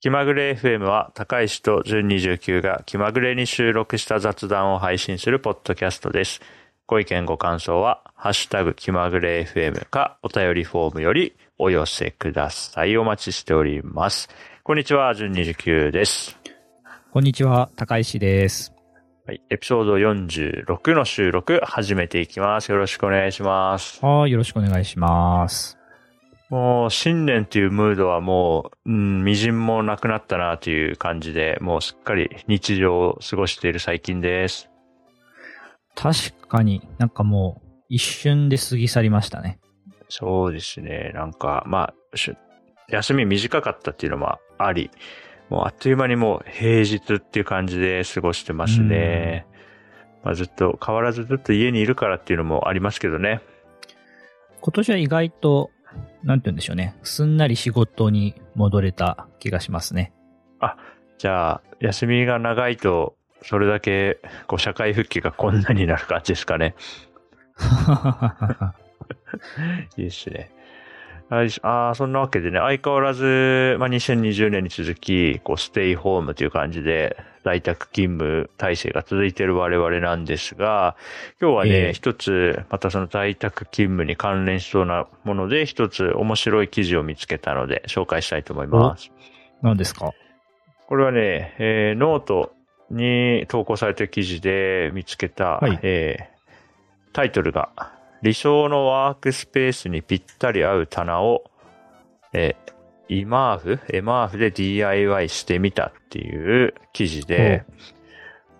気まぐれ FM は高石と純29が気まぐれに収録した雑談を配信するポッドキャストです。ご意見ご感想は、ハッシュタグ気まぐれ FM かお便りフォームよりお寄せください。お待ちしております。こんにちは、純29です。こんにちは、高石です。はい、エピソード46の収録始めていきます。よろしくお願いします。はい、よろしくお願いします。もう新年というムードはもう、うん、微塵もなくなったなという感じで、もうすっかり日常を過ごしている最近です。確かになんかもう一瞬で過ぎ去りましたね。そうですね。なんか、まあ、し休み短かったっていうのもあり、もうあっという間にもう平日っていう感じで過ごしてますね。まあずっと、変わらずずっと家にいるからっていうのもありますけどね。今年は意外と、なんて言うんでしょうね。すんなり仕事に戻れた気がしますね。じゃあ、休みが長いと、それだけ、こう、社会復帰が困難になる感じですかね。いいですね。はいあーそんなわけでね、相変わらず、まあ、2020年に続き、こう、ステイホームという感じで、在宅勤務体制が続いている我々なんですが、今日はね、ええ。一つ、またその在宅勤務に関連しそうなもので、一つ面白い記事を見つけたので、紹介したいと思います。何ですか？これはね、えーノートに投稿されている記事で見つけた、はい。えータイトルが、理想のワークスペースにぴったり合う棚を、えーイマーフ、エマーフで DIY してみたっていう記事で、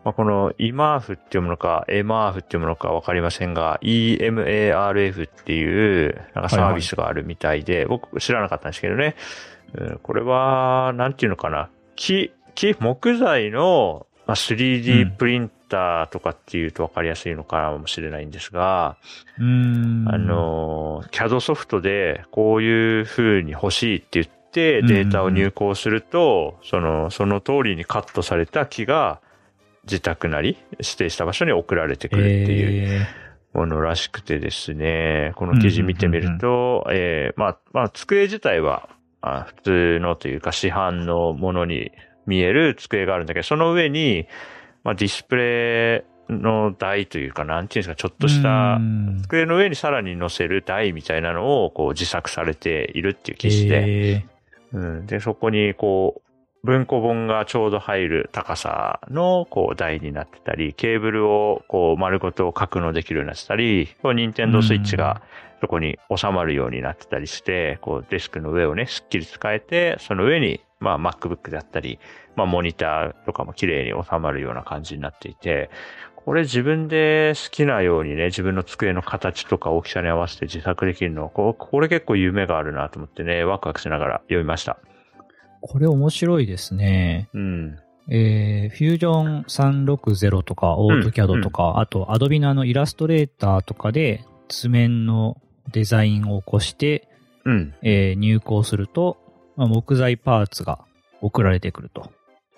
まあ、このイマーフっていうものか、エマーフっていうものかわかりませんが、EMARF っていうなんかサービスがあるみたいで、僕知らなかったんですけどね。うんこれは、なんていうのかな。木、木、木材の、まあ、う 3D ん。プリンターとかっていうとわかりやすいのかもしれないんですが、うーん。あ、の、CAD ソフトでこういう風に欲しいって言ってデータを入稿すると、その、その通りにカットされた木が自宅なり指定した場所に送られてくるっていうえものらしくてですね、この記事見てみると、えーまあ、まあ、机自体は、あ普通のというか市販のものに見える机があるんだけど、その上に、まあ、ディスプレイの台というか、なんていうんですか、ちょっーとした机の上にさらに載せる台みたいなのをこう自作されているっていう記事で、えうん、で、そこにこう、文庫本がちょうど入る高さのこう台になってたり、ケーブルをこう丸ごと格納できるようになってたり、こうニンテンドースイッチがそこに収まるようになってたりして、こうデスクの上をね、すっきり使えて、その上にまあ MacBook だったり、まあモニターとかも綺麗に収まるような感じになっていて、これ自分で好きなようにね、自分の机の形とか大きさに合わせて自作できるの、こうこれ結構夢があるなと思ってね、ワクワクしながら読みました。これ面白いですね。うん。えー、フュージョン360とか、オートキャドとか、あと、アドビのあのイラストレーターとかで図面のデザインを起こして、うん。えー入稿すると、まあ、木材パーツが送られてくると。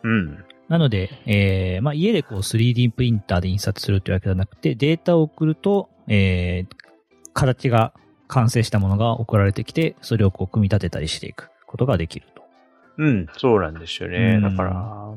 うん。なので、えーまあ、家でこう 3D プリンターで印刷するというわけではなくて、データを送ると、えー形が完成したものが送られてきて、それをこう組み立てたりしていくことができると。うん。そうなんですよね。うんだから、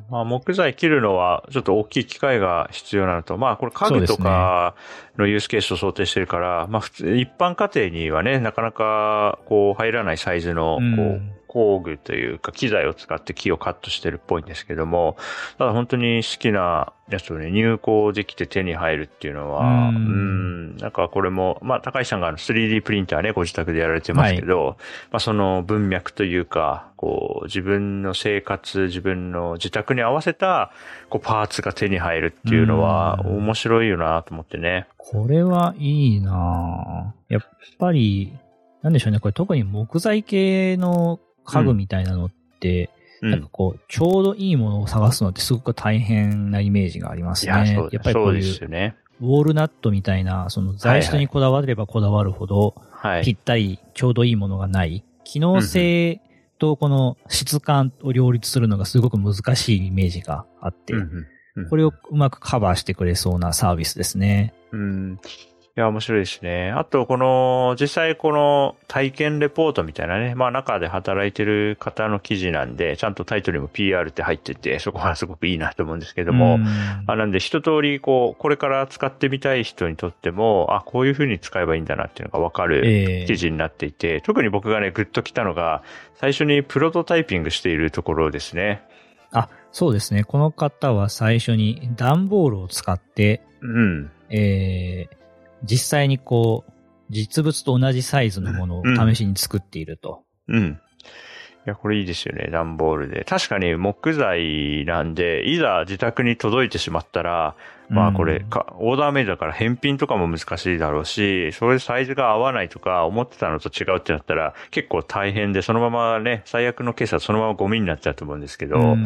まあ木材切るのはちょっと大きい機械が必要なのと、まあこれ家具とかのユースケースを想定してるから、まあ普通、一般家庭にはね、なかなかこう入らないサイズの、こう、うん工具というか機材を使って木をカットしてるっぽいんですけども、ただ本当に好きなやつをね、入稿できて手に入るっていうのは、ううん。ん、なんかこれも、まあ高橋さんがあの 3D プリンターね、ご自宅でやられてますけど、まあその文脈というか、こう自分の生活、自分の自宅に合わせたこうパーツが手に入るっていうのはうん。面白いよなと思ってね。これはいいなぁやっぱり、なんでしょうね、これ特に木材系の家具みたいなのって、うん。なんかこう、ちょうどいいものを探すのってすごく大変なイメージがありますね。いや、やっぱりこそういうね。ウォールナットみたいな、その材質にこだわればこだわるほど、はい。ぴったりちょうどいいものがない。機能性とこの質感を両立するのがすごく難しいイメージがあって、うんうんうんこれをうまくカバーしてくれそうなサービスですね。うん。いや、面白いですね。あと、この、実際この体験レポートみたいなね、まあ中で働いてる方の記事なんで、ちゃんとタイトルにも PR って入ってて、そこはすごくいいなと思うんですけども、あなんで一通りこう、これから使ってみたい人にとっても、あ、こういう風に使えばいいんだなっていうのがわかる記事になっていて、えー、特に僕がね、グッときたのが、最初にプロトタイピングしているところですね。あ、そうですね。この方は最初に段ボールを使って、うん。えー、実際にこう、実物と同じサイズのものを試しに作っていると。うん。うん、いや、これいいですよね、段ボールで。確かに木材なんで、いざ自宅に届いてしまったら、まあこれか、オーダーメイドだから返品とかも難しいだろうし、それサイズが合わないとか思ってたのと違うってなったら結構大変で、そのままね、最悪のケースはそのままゴミになっちゃうと思うんですけど、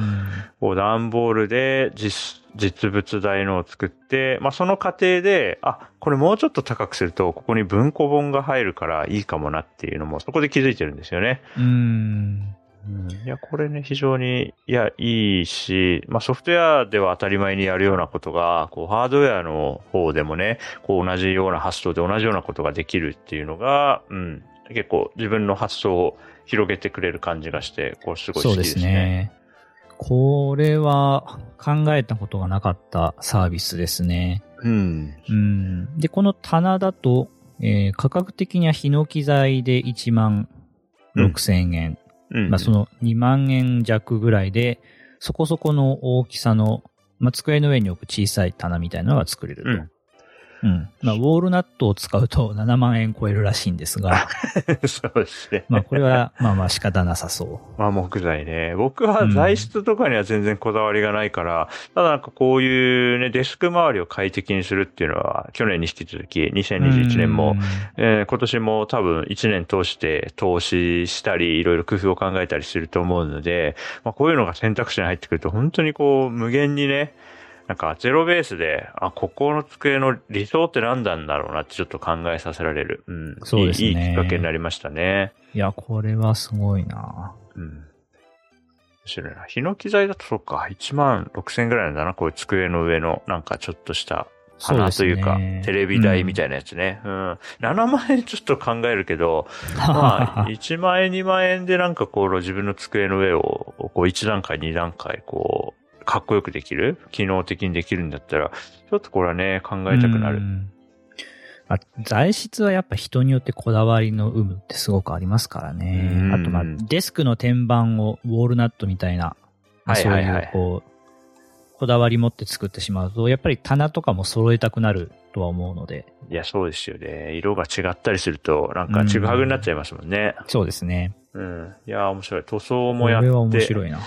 こう段ボールで実、実物大のを作って、まあその過程で、あ、これもうちょっと高くすると、ここに文庫本が入るからいいかもなっていうのもそこで気づいてるんですよね。うん。うん、いや、これね、非常に、いや、いいし、まあ、ソフトウェアでは当たり前にやるようなことが、こう、ハードウェアの方でもね、こう、同じような発想で同じようなことができるっていうのが、うん、結構自分の発想を広げてくれる感じがして、こう、すごい好きですね。そうですね。これは考えたことがなかったサービスですね。うん。うん。で、この棚だと、えー、価格的にはヒノキ材で1万6千円。まあその2万円弱ぐらいで、そこそこの大きさの、まあ机の上に置く小さい棚みたいなのが作れると。うんうん。まあ、ウォールナットを使うと7万円超えるらしいんですが。そうですね。まあ、これは、まあまあ仕方なさそう。まあ、木材ね。僕は材質とかには全然こだわりがないから、うん、ただなんかこういうね、デスク周りを快適にするっていうのは、去年に引き続き、2021年も、えー、今年も多分1年通して投資したり、いろいろ工夫を考えたりすると思うので、まあ、こういうのが選択肢に入ってくると、本当にこう、無限にね、なんかゼロベースで、あ、ここの机の理想って何なんだろうなってちょっと考えさせられる。うん。そうですねいい。いきっかけになりましたね。いや、これはすごいなうん。面白いな。ヒノキ材だとそうか、1万6千ぐらいなんだな、こういう机の上の、なんかちょっとした花というか、ね、テレビ台みたいなやつね。うん、うん。7万円ちょっと考えるけど、まあ、1万円、2万円でなんかこう、自分の机の上を、こう、1段階、2段階、こう、かっこよくできる？機能的にできるんだったら、ちょっとこれはね、考えたくなる。あ、材質はやっぱ人によってこだわりの有無ってすごくありますからね。あとまあ、デスクの天板をウォールナットみたいな、まあ、そういうこう、こだわり持って作ってしまうと、やっぱり棚とかも揃えたくなるとは思うので。いや、そうですよね。色が違ったりすると、なんかちぐはぐになっちゃいますもんね。うん、そうですね。うん。いや、面白い。塗装もやって。これは面白いな。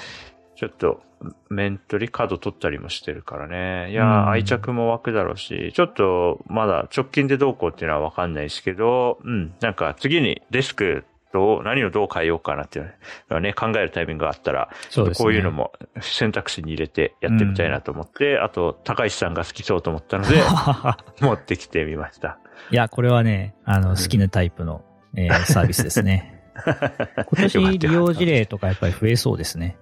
ちょっと、面取り、角取ったりもしてるからね。いや、愛着も湧くだろうし、ちょっと、まだ直近でどうこうっていうのはわかんないですけど、うん、なんか次にデスクと何をどう変えようかなっていうのはね、考えるタイミングがあったら、ちょっとこういうのも選択肢に入れてやってみたいなと思って、うん、あと、高石さんが好きそうと思ったので、持ってきてみました。いや、これはね、あの、好きなタイプの、えー、サービスですね。今年利用事例とかやっぱり増えそうですね。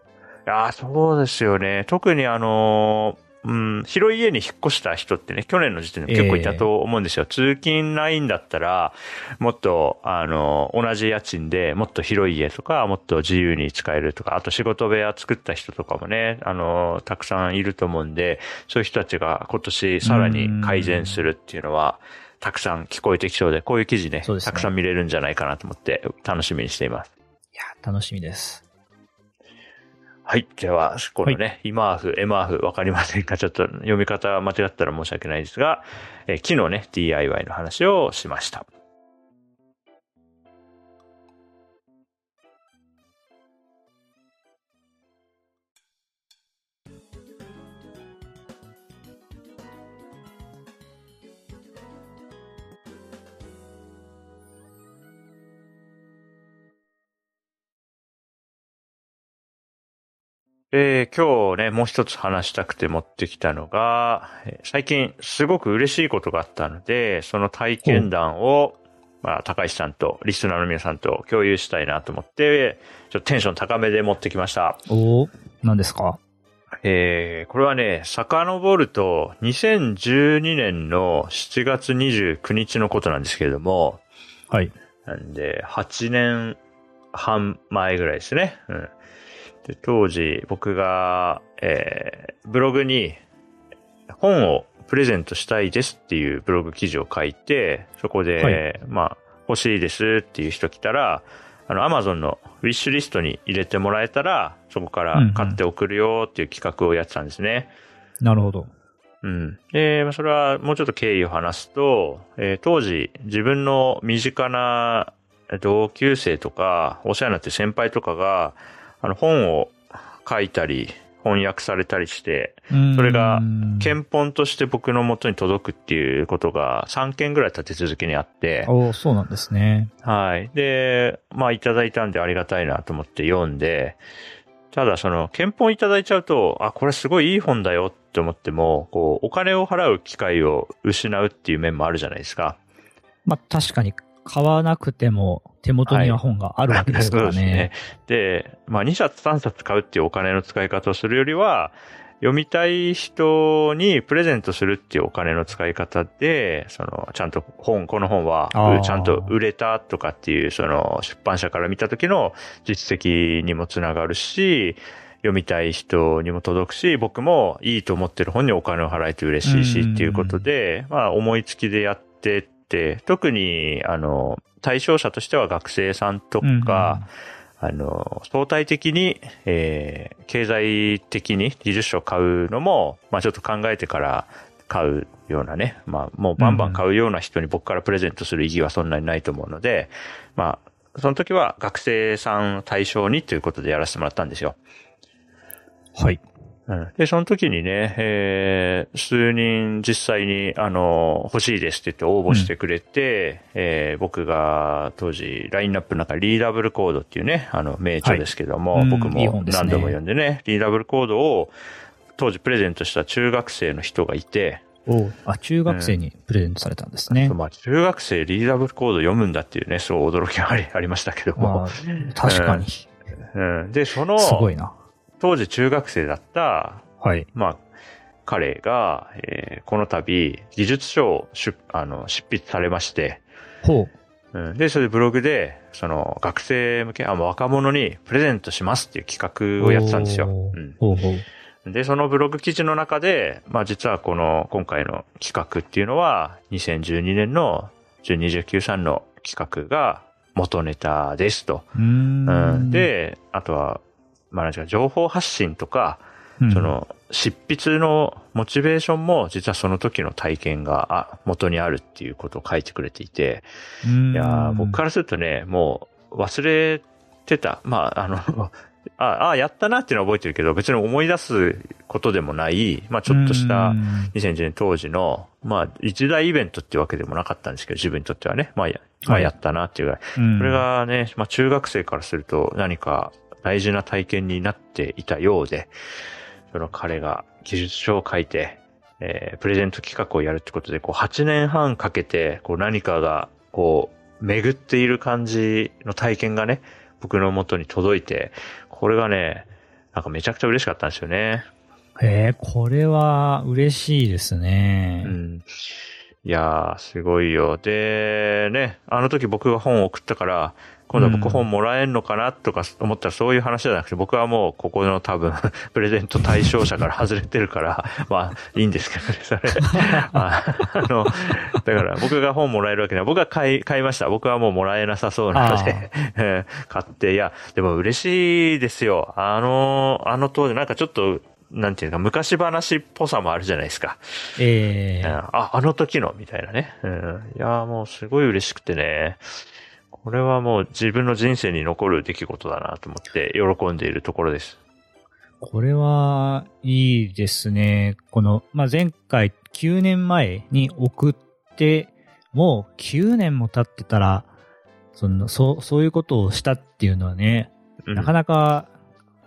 やそうですよね。特にあのうん、広い家に引っ越した人ってね、去年の時点で結構いたと思うんですよ。えー、通勤ラインだったら、もっと、あの、同じ家賃でもっと広い家とか、もっと自由に使えるとか、あと仕事部屋作った人とかもね、あの、たくさんいると思うんで、そういう人たちが今年さらに改善するっていうのは、たくさん聞こえてきそうで、こういう記事ね、ねたくさん見れるんじゃないかなと思って楽しみにしています。いや、楽しみです。はい。では、このね、はい、今アフ、エマーフ、わかりませんか？ちょっと読み方間違ったら申し訳ないですが、えー、昨日ね、DIY の話をしました。えー、今日ね、もう一つ話したくて持ってきたのが、最近すごく嬉しいことがあったので、その体験談を、まあ、高橋さんと、リスナーの皆さんと共有したいなと思って、ちょっとテンション高めで持ってきました。お何ですか？えー、これはね、遡ると、2012年の7月29日のことなんですけれども、はい。なんで、8年半前ぐらいですね。うん。で、当時、僕が、えー、ブログに、本をプレゼントしたいですっていうブログ記事を書いて、そこで、はいまあ、欲しいですっていう人来たら、あの、アマゾンのウィッシュリストに入れてもらえたら、そこから買って送るよっていう企画をやってたんですね。なるほど。うん。で、まあそれはもうちょっと経緯を話すと、えー当時自分の身近な同級生とか、お世話になってる先輩とかが、あの本を書いたり、翻訳されたりして、それが憲憲本として僕の元に届くっていうことが3件ぐらい立て続けにあって、おそうなんですね。はい。で、まあいただいたんでありがたいなと思って読んで、ただその、憲本いただいちゃうと、あ、これすごいいい本だよって思っても、こう、お金を払う機会を失うっていう面もあるじゃないですか。まあ確かに買わなくても手元には本があるわけですからそうでね。。で、まあ2冊3冊買うっていうお金の使い方をするよりは、読みたい人にプレゼントするっていうお金の使い方で、その、ちゃんと本、この本は、ちゃんと売れたとかっていう、その、出版社から見た時の実績にもつながるし、読みたい人にも届くし、僕もいいと思ってる本にお金を払えて嬉しいしっていうことで、まあ思いつきでやって、特に、あの、対象者としては学生さんとか、あの、相対的に、えー経済的に技術書を買うのも、まあちょっと考えてから買うようなね、まあもうバンバン買うような人に僕からプレゼントする意義はそんなにないと思うので、まあ、その時は学生さんを対象にということでやらせてもらったんですよ。はい。うんで、その時にね、えー数人実際に、あの、欲しいですって言って応募してくれて、えー僕が当時、ラインナップの中にリーダブルコードっていうね、あの、名著ですけども、はいうん僕も何度も読んでね、リーダブルコードを当時プレゼントした中学生の人がいて、おあ、中学生にプレゼントされたんですね。まあ、中学生リーダブルコード読むんだっていうね、すごい驚きがありありましたけどもま。あ、確かに。うん、で、その、すごいな。当時中学生だったはい。まあ、彼が、えーこの度、技術書を出あの執筆されまして、ほう。うん、で、それでブログで、その、学生向け、あ若者にプレゼントしますっていう企画をやってたんですよ。うんほうほう。で、そのブログ記事の中で、まあ実はこの、今回の企画っていうのは、2012年の12、19、3の企画が元ネタですと。うん、、で、あとは、まあか、情報発信とか、うん。そ、の、執筆のモチベーションも実はその時の体験があ元にあるっていうことを書いてくれていて、いやー僕からするとね、もう忘れてた。まあ、あの、ああ、やったなっていうのは覚えてるけど、別に思い出すことでもない、まあちょっとしたうん。2010年当時の、まあ一大イベントっていうわけでもなかったんですけど、自分にとってはね、まあや、まあはい。やったなっていうぐらい。うん。これがね、まあ中学生からすると何か大事な体験になっていたようで、その彼が技術書を書いて、えープレゼント企画をやるってことで、こう8年半かけて、こう何かが、こう、巡っている感じの体験がね、僕の元に届いて、これがね、なんかめちゃくちゃ嬉しかったんですよね。へえ、これは嬉しいですね。うん。いやー、すごいよ。で、ね、あの時僕が本を送ったから、今度は僕本もらえんのかなとか思ったらそういう話じゃなくて、僕はもうここの多分、プレゼント対象者から外れてるから、まあいいんですけどね、それ。ああの、だから僕が本もらえるわけでは、僕は買い、買いました。僕はもうもらえなさそうなので、えー買って、いや、でも嬉しいですよ。あの、あの当時なんかちょっと、なんていうか、昔話っぽさもあるじゃないですか。ええうんあ、あの時の、みたいなね。うん。いやー、もうすごい嬉しくてね。これはもう自分の人生に残る出来事だなと思って喜んでいるところです。これは、いいですね。この、まあ、前回9年前に送って、もう9年も経ってたら、その、そう、そういうことをしたっていうのはね、うんなかなか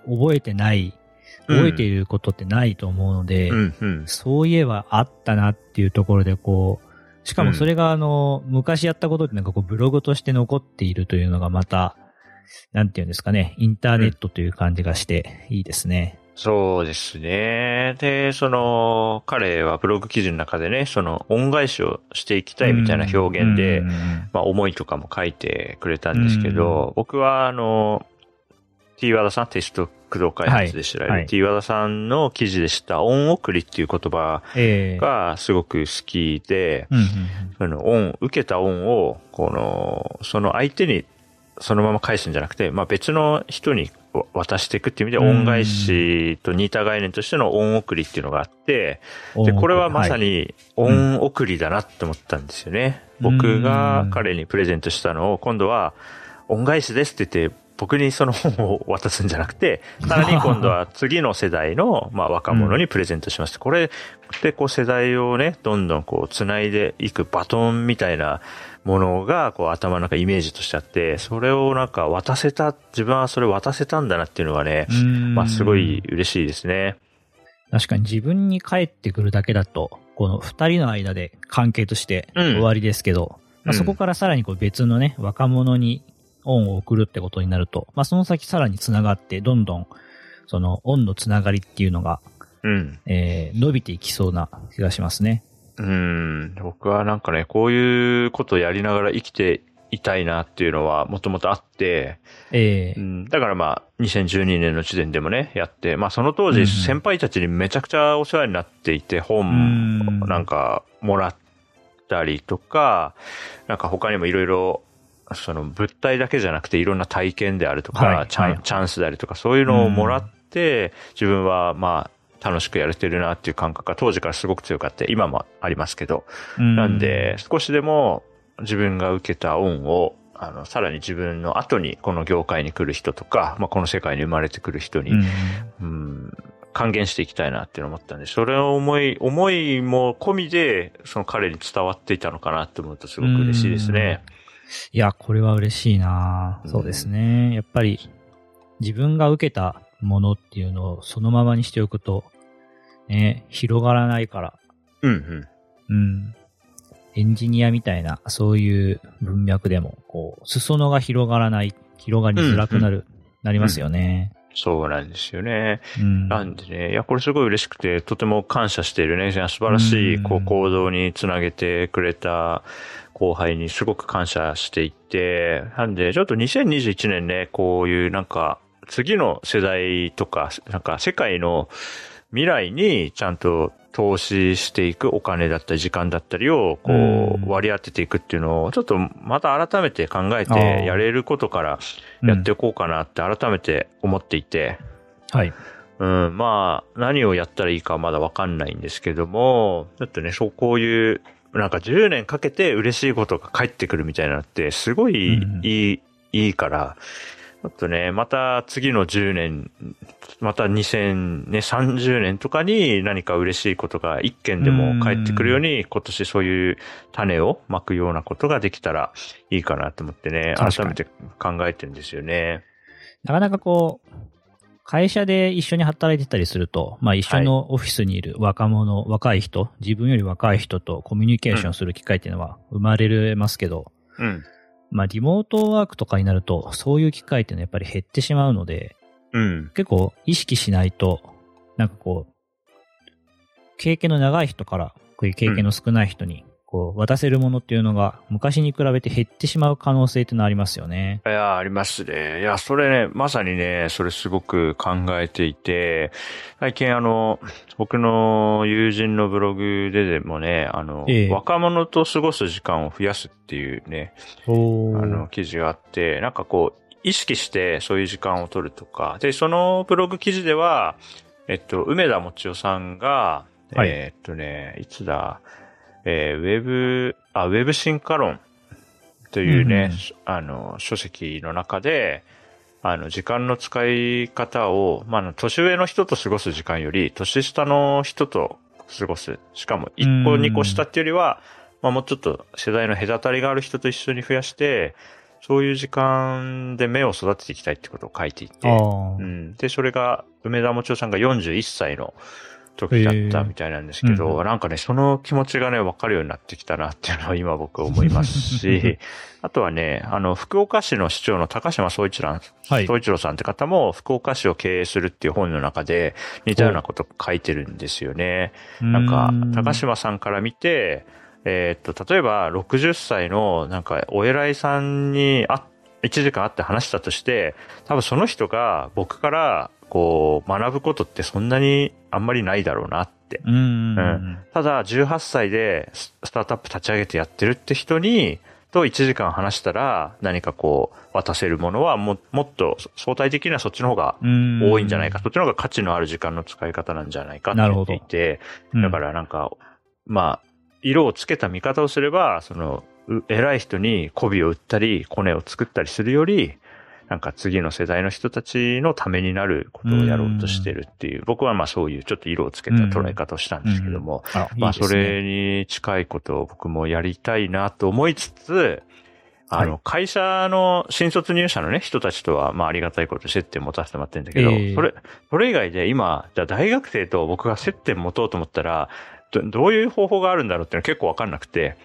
覚えてない、うん覚えていることってないと思うので、うん、うん。そういえばあったなっていうところで、こう、しかもそれがあの、昔やったことってなんかこうブログとして残っているというのがまた、なんていうんですかね、インターネットという感じがしていいですね。そうですね。で、その、彼はブログ記事の中でね、その、恩返しをしていきたいみたいな表現で、まあ、思いとかも書いてくれたんですけど、僕は、あの、T 和田さん、テスト駆動開発で知られる、はい、T 和田さんの記事でした恩送りっていう言葉がすごく好きで、えー、その恩、受けた恩を、この、その相手にそのまま返すんじゃなくて、まあ別の人に渡していくっていう意味で、恩返しと似た概念としての恩送りっていうのがあって、で、これはまさに恩送りだなって思ったんですよね。僕が彼にプレゼントしたのを、今度は恩返しですって言って、僕にその本を渡すんじゃなくて、さらに今度は次の世代の、まあ、若者にプレゼントします。これでこう世代をね、どんどんこう繋いでいくバトンみたいなものがこう頭の中イメージとしてあって、それをなんか渡せた、自分はそれ渡せたんだなっていうのがね、まあすごい嬉しいですね。確かに自分に返ってくるだけだと、この二人の間で関係として終わりですけど、うん、まあ、そこからさらにこう別のね、若者に恩を送るってことになると、まあ、その先さらに繋がって、どんどん、その恩の繋がりっていうのが、うん。えー、伸びていきそうな気がしますね。うん。僕はなんかね、こういうことをやりながら生きていたいなっていうのはもともとあって、ええー、うん。だからまあ、2012年の時点でもね、やって、まあその当時先輩たちにめちゃくちゃお世話になっていて、本なんかもらったりとか、なんか他にもいろいろその物体だけじゃなくていろんな体験であるとか、はい、チャン、チャンスであるとか、そういうのをもらって、自分はまあ、楽しくやれてるなっていう感覚が当時からすごく強かった。今もありますけど。なんで、少しでも自分が受けた恩を、あの、さらに自分の後にこの業界に来る人とか、まあ、この世界に生まれてくる人に、うん、還元していきたいなって思ったんで、それを思い、思いも込みで、その彼に伝わっていたのかなって思うとすごく嬉しいですね。いや、これは嬉しいな、そうですね。やっぱり、自分が受けたものっていうのをそのままにしておくと、ね、広がらないから。うんうん。うん。エンジニアみたいな、そういう文脈でも、こう、裾野が広がらない、広がりづらくなる、うんうん、なりますよね。そうなんですよね。うん、なんでね、いや、これすごい嬉しくて、とても感謝しているね。素晴らしい、こう、行動につなげてくれた、後輩にすごく感謝していて、なんで、ちょっと2021年ね、こういうなんか、次の世代とか、なんか世界の未来にちゃんと投資していくお金だったり時間だったりをこう割り当てていくっていうのをちょっとまた改めて考えてやれることからやっていこうかなって改めて思っていて。はい。うん、まあ、何をやったらいいかまだわかんないんですけども、だってね、そう、こういうなんか10年かけて嬉しいことが返ってくるみたいなのって、すごいいい、うん、いいから、ちょっとね、また次の10年、また2030年とかに何か嬉しいことが一件でも返ってくるように、今年そういう種をまくようなことができたらいいかなと思ってね、改めて考えてるんですよね。なかなかこう、会社で一緒に働いてたりすると、まあ一緒のオフィスにいる若者、はい、若い人、自分より若い人とコミュニケーションする機会っていうのは生まれますけど、うん。まあリモートワークとかになると、そういう機会っていうのはやっぱり減ってしまうので、うん。結構意識しないと、なんかこう、経験の長い人から、こういう経験の少ない人にこう、渡せるものっていうのが昔に比べて減ってしまう可能性ってのありますよね。いや、ありますね。いや、それね、まさにね、それすごく考えていて、最近あの、僕の友人のブログででもね、あの、ええ、若者と過ごす時間を増やすっていうね、あの、記事があって、なんかこう、意識してそういう時間を取るとか、で、そのブログ記事では、えっと、梅田もちおさんが、はい、えっとね、いつだ、えー、ウェブ、あ、ウェブ進化論というね、うん、あの、書籍の中で、あの、時間の使い方を、まあ、年上の人と過ごす時間より、年下の人と過ごす。しかも、1個2個下っていうよりは、まあ、もうちょっと世代の隔たりがある人と一緒に増やして、そういう時間で目を育てていきたいってことを書いていて、うん。で、それが、梅田もちおさんが41歳の時だったみたいなんですけど、へー。うんなんかね、その気持ちがね、わかるようになってきたなっていうのは今僕思いますし、あとはね、あの、福岡市の市長の高島総一郎はい。総一郎さんって方も福岡市を経営するっていう本の中で似たようなこと書いてるんですよね。なんか、高島さんから見て、えーっと、例えば60歳のなんかお偉いさんにあ1時間会って話したとして、多分その人が僕からこう学ぶことってそんなにあんまりないだろうなって。うん。うんうんただ18歳でススタートアップ立ち上げてやってるって人に、と1時間話したら何かこう渡せるものはももっと相対的にはそっちの方がうん多いんじゃないか。そっちの方が価値のある時間の使い方なんじゃないかって言っていて、うんだからなんか、まあ、色をつけた見方をすれば、その、う偉い人に媚びを売ったり、コネを作ったりするより、なんか次の世代の人たちのためになることをやろうとしてるっていう、僕はまあそういうちょっと色をつけた捉え方をしたんですけども、まあ。それに近いことを僕もやりたいなと思いつつ、あの、は会社の新卒入社のね、人たちとは、まあありがたいこと接点持たせてもらってるんだけど、ええ。それ、それ以外で今、じゃあ大学生と僕が接点持とうと思ったら、どどういう方法があるんだろうっていうのは結構わかんなくて、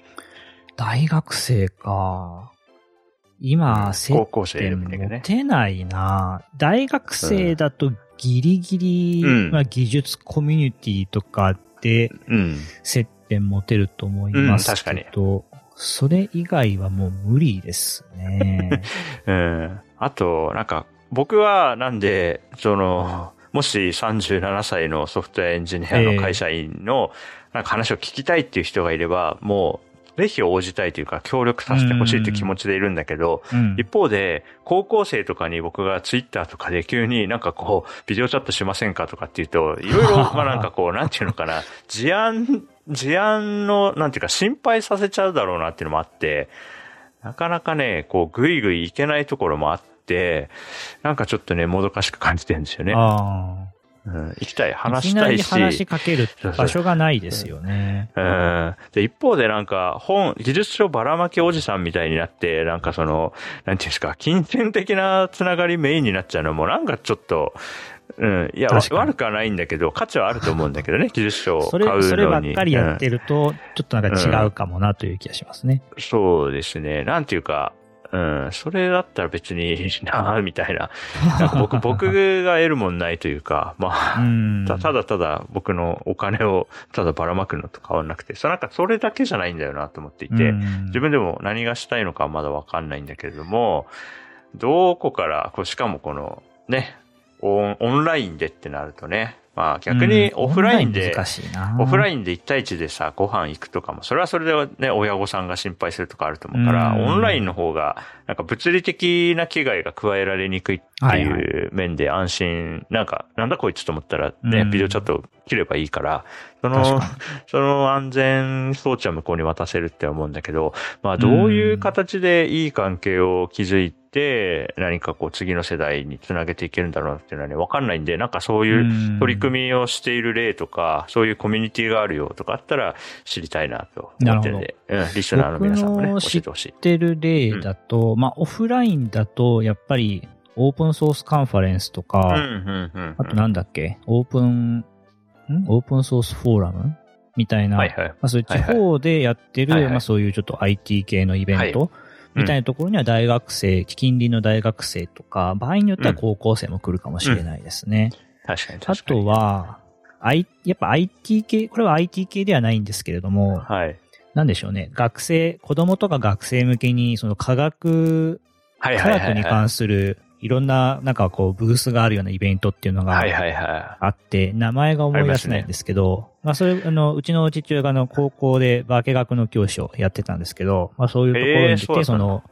大学生か。今、接点持。てないな。大学生だとギリギリ、うんまあ、技術コミュニティとかでうん。接点持てると思いますうん確けど、それ以外はもう無理ですね。うん。あと、なんか、僕はなんで、その、もし37歳のソフトウェアエンジニアの会社員の、なんか話を聞きたいっていう人がいれば、もう、ぜひ応じたいというか、協力させてほしいという気持ちでいるんだけど、うん一方で、高校生とかに僕がツイッターとかで急になんかこう、ビデオチャットしませんかとかっていうと、いろいろ、まあなんかこう、なんていうのかな、事案、事案の、なんていうか心配させちゃうだろうなっていうのもあって、なかなかね、こう、ぐいぐいいけないところもあって、なんかちょっとね、もどかしく感じてるんですよね。あうん、行きたい、あ。話しいきなりたいし。話しかける場所がないですよね。うん。で、一方でなんか、本、技術書ばらまきおじさんみたいになって、なんかその、なんていうんですか、金銭的なつながりメインになっちゃうのも、なんかちょっと、うん。いや、悪くはないんだけど、価値はあると思うんだけどね、技術書を買うのに。それ、そればっかりやってる、ると、ちょっとなんか違うかもなという気がしますね。うんそうですね。なんていうか、うん。それだったら別にいい な、みたいな。な僕、僕が得るもんないというか、まあ、うん。たただただ僕のお金をただばらまくのと変わんなくて、それなんかそれだけじゃないんだよなと思っていて、うん自分でも何がしたいのかはまだわかんないんだけれども、どこから、こうしかもこのね、オンオンラインでってなるとね、まあ逆にオフラインで、難しいな。オフラインで1対1でさ、ご飯行くとかも、それはそれでね、親御さんが心配するとかあると思うから、うん。オンラインの方が、なんか物理的な危害が加えられにくいってはいはい。いう面で安心、なんか、なんだこいつと思ったらね、うん。ビデオチャット切ればいいから、そ確のか、その安全装置は向こうに渡せるって思うんだけど、まあどういう形でいい関係を築いて、何かこう次の世代につなげていけるんだろうなっていうのはね、わかんないんで、なんかそういう取り組みをしている例とか、そういうコミュニティがあるよとかあったら知りたいなと思ってるんで、うん、リスナーの皆さんもね、てほしい。ってる例だと、まあ、オフラインだと、やっぱり、オープンソースカンファレンスとか、うん、うん、うん。あとなんだっけ、オープン、ん？オープンソースフォーラム？みたいな、はいはい。まあ、そういう地方でやってる、はいはいまあ、そういうちょっと IT 系のイベント、はいみたいなところには大学生、近隣の大学生とか、場合によっては高校生も来るかもしれないですね。確かにあ確かに。とは、I、やっぱ IT 系、これは IT 系ではないんですけれども、はい。なんでしょうね。学生、子供とか学生向けに、その科学、はいはいはいはい。科学に関する、いろんな、なんかこう、ブースがあるようなイベントっていうのがはいはいはあって、名前が思い出せないんですけど、まあそれ、あの、うちの父親があの、高校で化学の教師をやってたんですけど、まあそういうところにへー行って、その、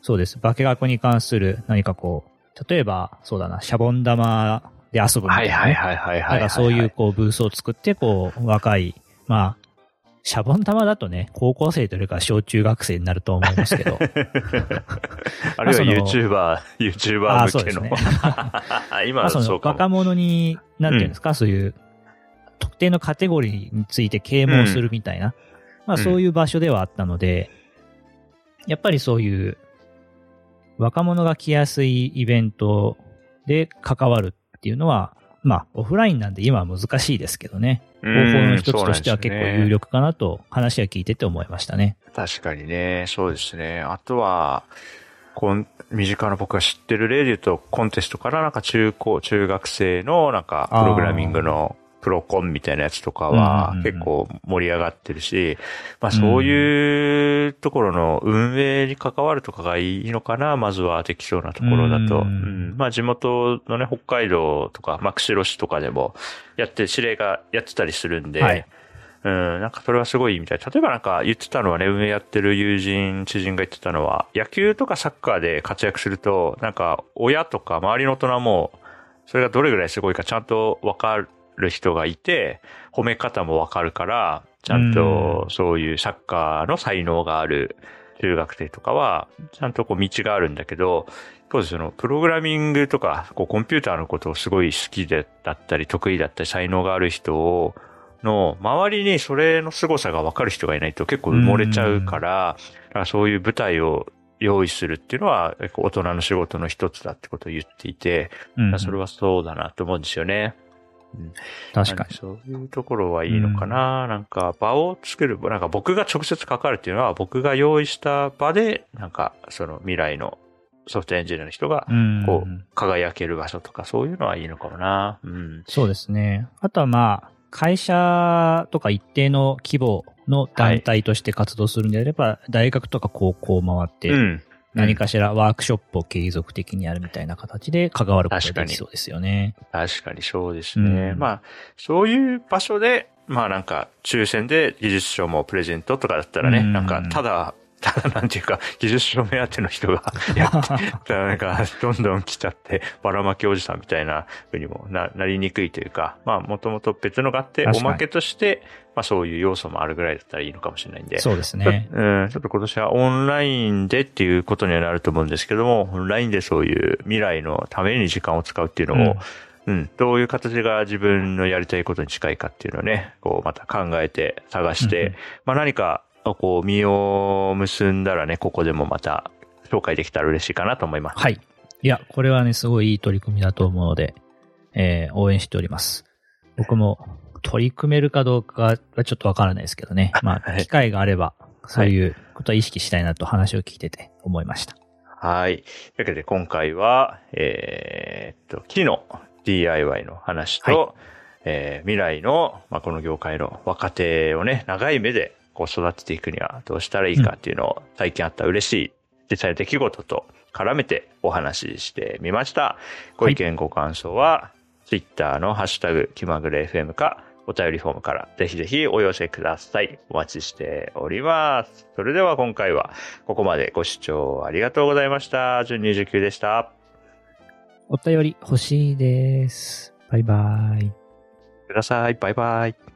そうです。化学に関する何かこう、例えば、そうだな、シャボン玉で遊ぶみい。はいはいたいなね。はいはいはい。なんかそういうこうブースを作って、こう、若い、まあ、シャボン玉だとね、高校生というか小中学生になると思いますけど。あるいは YouTuber、あ YouTuber あ、向けの。ね。今はそうかも。若者に、なんていうんですか、そういう、特定のカテゴリーについて啓蒙するみたいな、まあそういう場所ではあったので、やっぱりそういう、若者が来やすいイベントで関わるっていうのは、まあ、オフラインなんで今は難しいですけどね。方うん法の一つとしては結構有力かなと話は聞いてて思いましたね。確かにね、そうですね。あとは、こん身近な僕が知ってる例で言うと、コンテストからなんか中高、中学生のなんかプログラミングのプロコンみたいなやつとかは結構盛り上がってるし、まあそういうところの運営に関わるとかがいいのかな、まずはできそうなところだと。まあ地元のね、北海道とか、まあ釧路市とかでもやって、指令がやってたりするんで、はい。うん、なんかそれはすごいみたい。例えばなんか言ってたのはね、運営やってる友人、知人が言ってたのは、野球とかサッカーで活躍すると、なんか親とか周りの大人も、それがどれぐらいすごいかちゃんとわかる人がいて、褒め方もわかるから、ちゃんとそういうサッカーの才能がある中学生とかは、ちゃんとこう道があるんだけど、そうですそのプログラミングとか、こうコンピューターのことをすごい好きでだったり、得意だったり、才能がある人を、の周りにそれの凄さが分かる人がいないと結構埋もれちゃうから、だからそういう舞台を用意するっていうのは大人の仕事の一つだってことを言っていて、うん。それはそうだなと思うんですよね。確かに。そういうところはいいのかな、なんか場を作る、なんか僕が直接関わるっていうのは僕が用意した場で、なんかその未来のソフトエンジニアの人がうんこう輝ける場所とかそういうのはいいのかもな。うん。そうですね。あとはまあ、会社とか一定の規模の団体として活動するんであれば、大学とか高校を回って、うん。何かしらワークショップを継続的にやるみたいな形で関わることができそうですよね。確かにそうですね。うんまあ、そういう場所で、まあなんか、抽選で技術賞もプレゼントとかだったらね、うんなんか、ただ、ただなんていうか、技術賞目当ての人がやって、なんか、どんどん来ちゃって、ばらまきおじさんみたいな風にもななりにくいというか、まあ、もともと別のがあって、おまけとして、まあそういう要素もあるぐらいだったらいいのかもしれないんで。そうですね。うん、ちょっと今年はオンラインでっていうことにはなると思うんですけども、オンラインでそういう未来のために時間を使うっていうのを、うん、どういう形が自分のやりたいことに近いかっていうのをね、こうまた考えて探して、うんうんまあ何か、こう、実を結んだらね、ここでもまた紹介できたら嬉しいかなと思います。はい。いや、これはね、すごいいい取り組みだと思うので、えー応援しております。僕も取り組めるかどうかはちょっとわからないですけどね。まあ、はい機会があれば、そういうことは意識したいなと話を聞いてて思いました。はい。というわけで今回は、えーっと、木の DIY の話と、はえー未来の、まあ、この業界の若手をね、長い目でこう育てていくにはどうしたらいいかっていうのを最近あった嬉しい実際の出来事と絡めてお話ししてみました。ご意見ご感想は、Twitter のハッシュタグ気まぐれ FM か、お便りフォームからぜひぜひお寄せください。お待ちしております。それでは今回はここまでご視聴ありがとうございました。順29でした。お便り欲しいです。バイバイ。ください。バイバイ。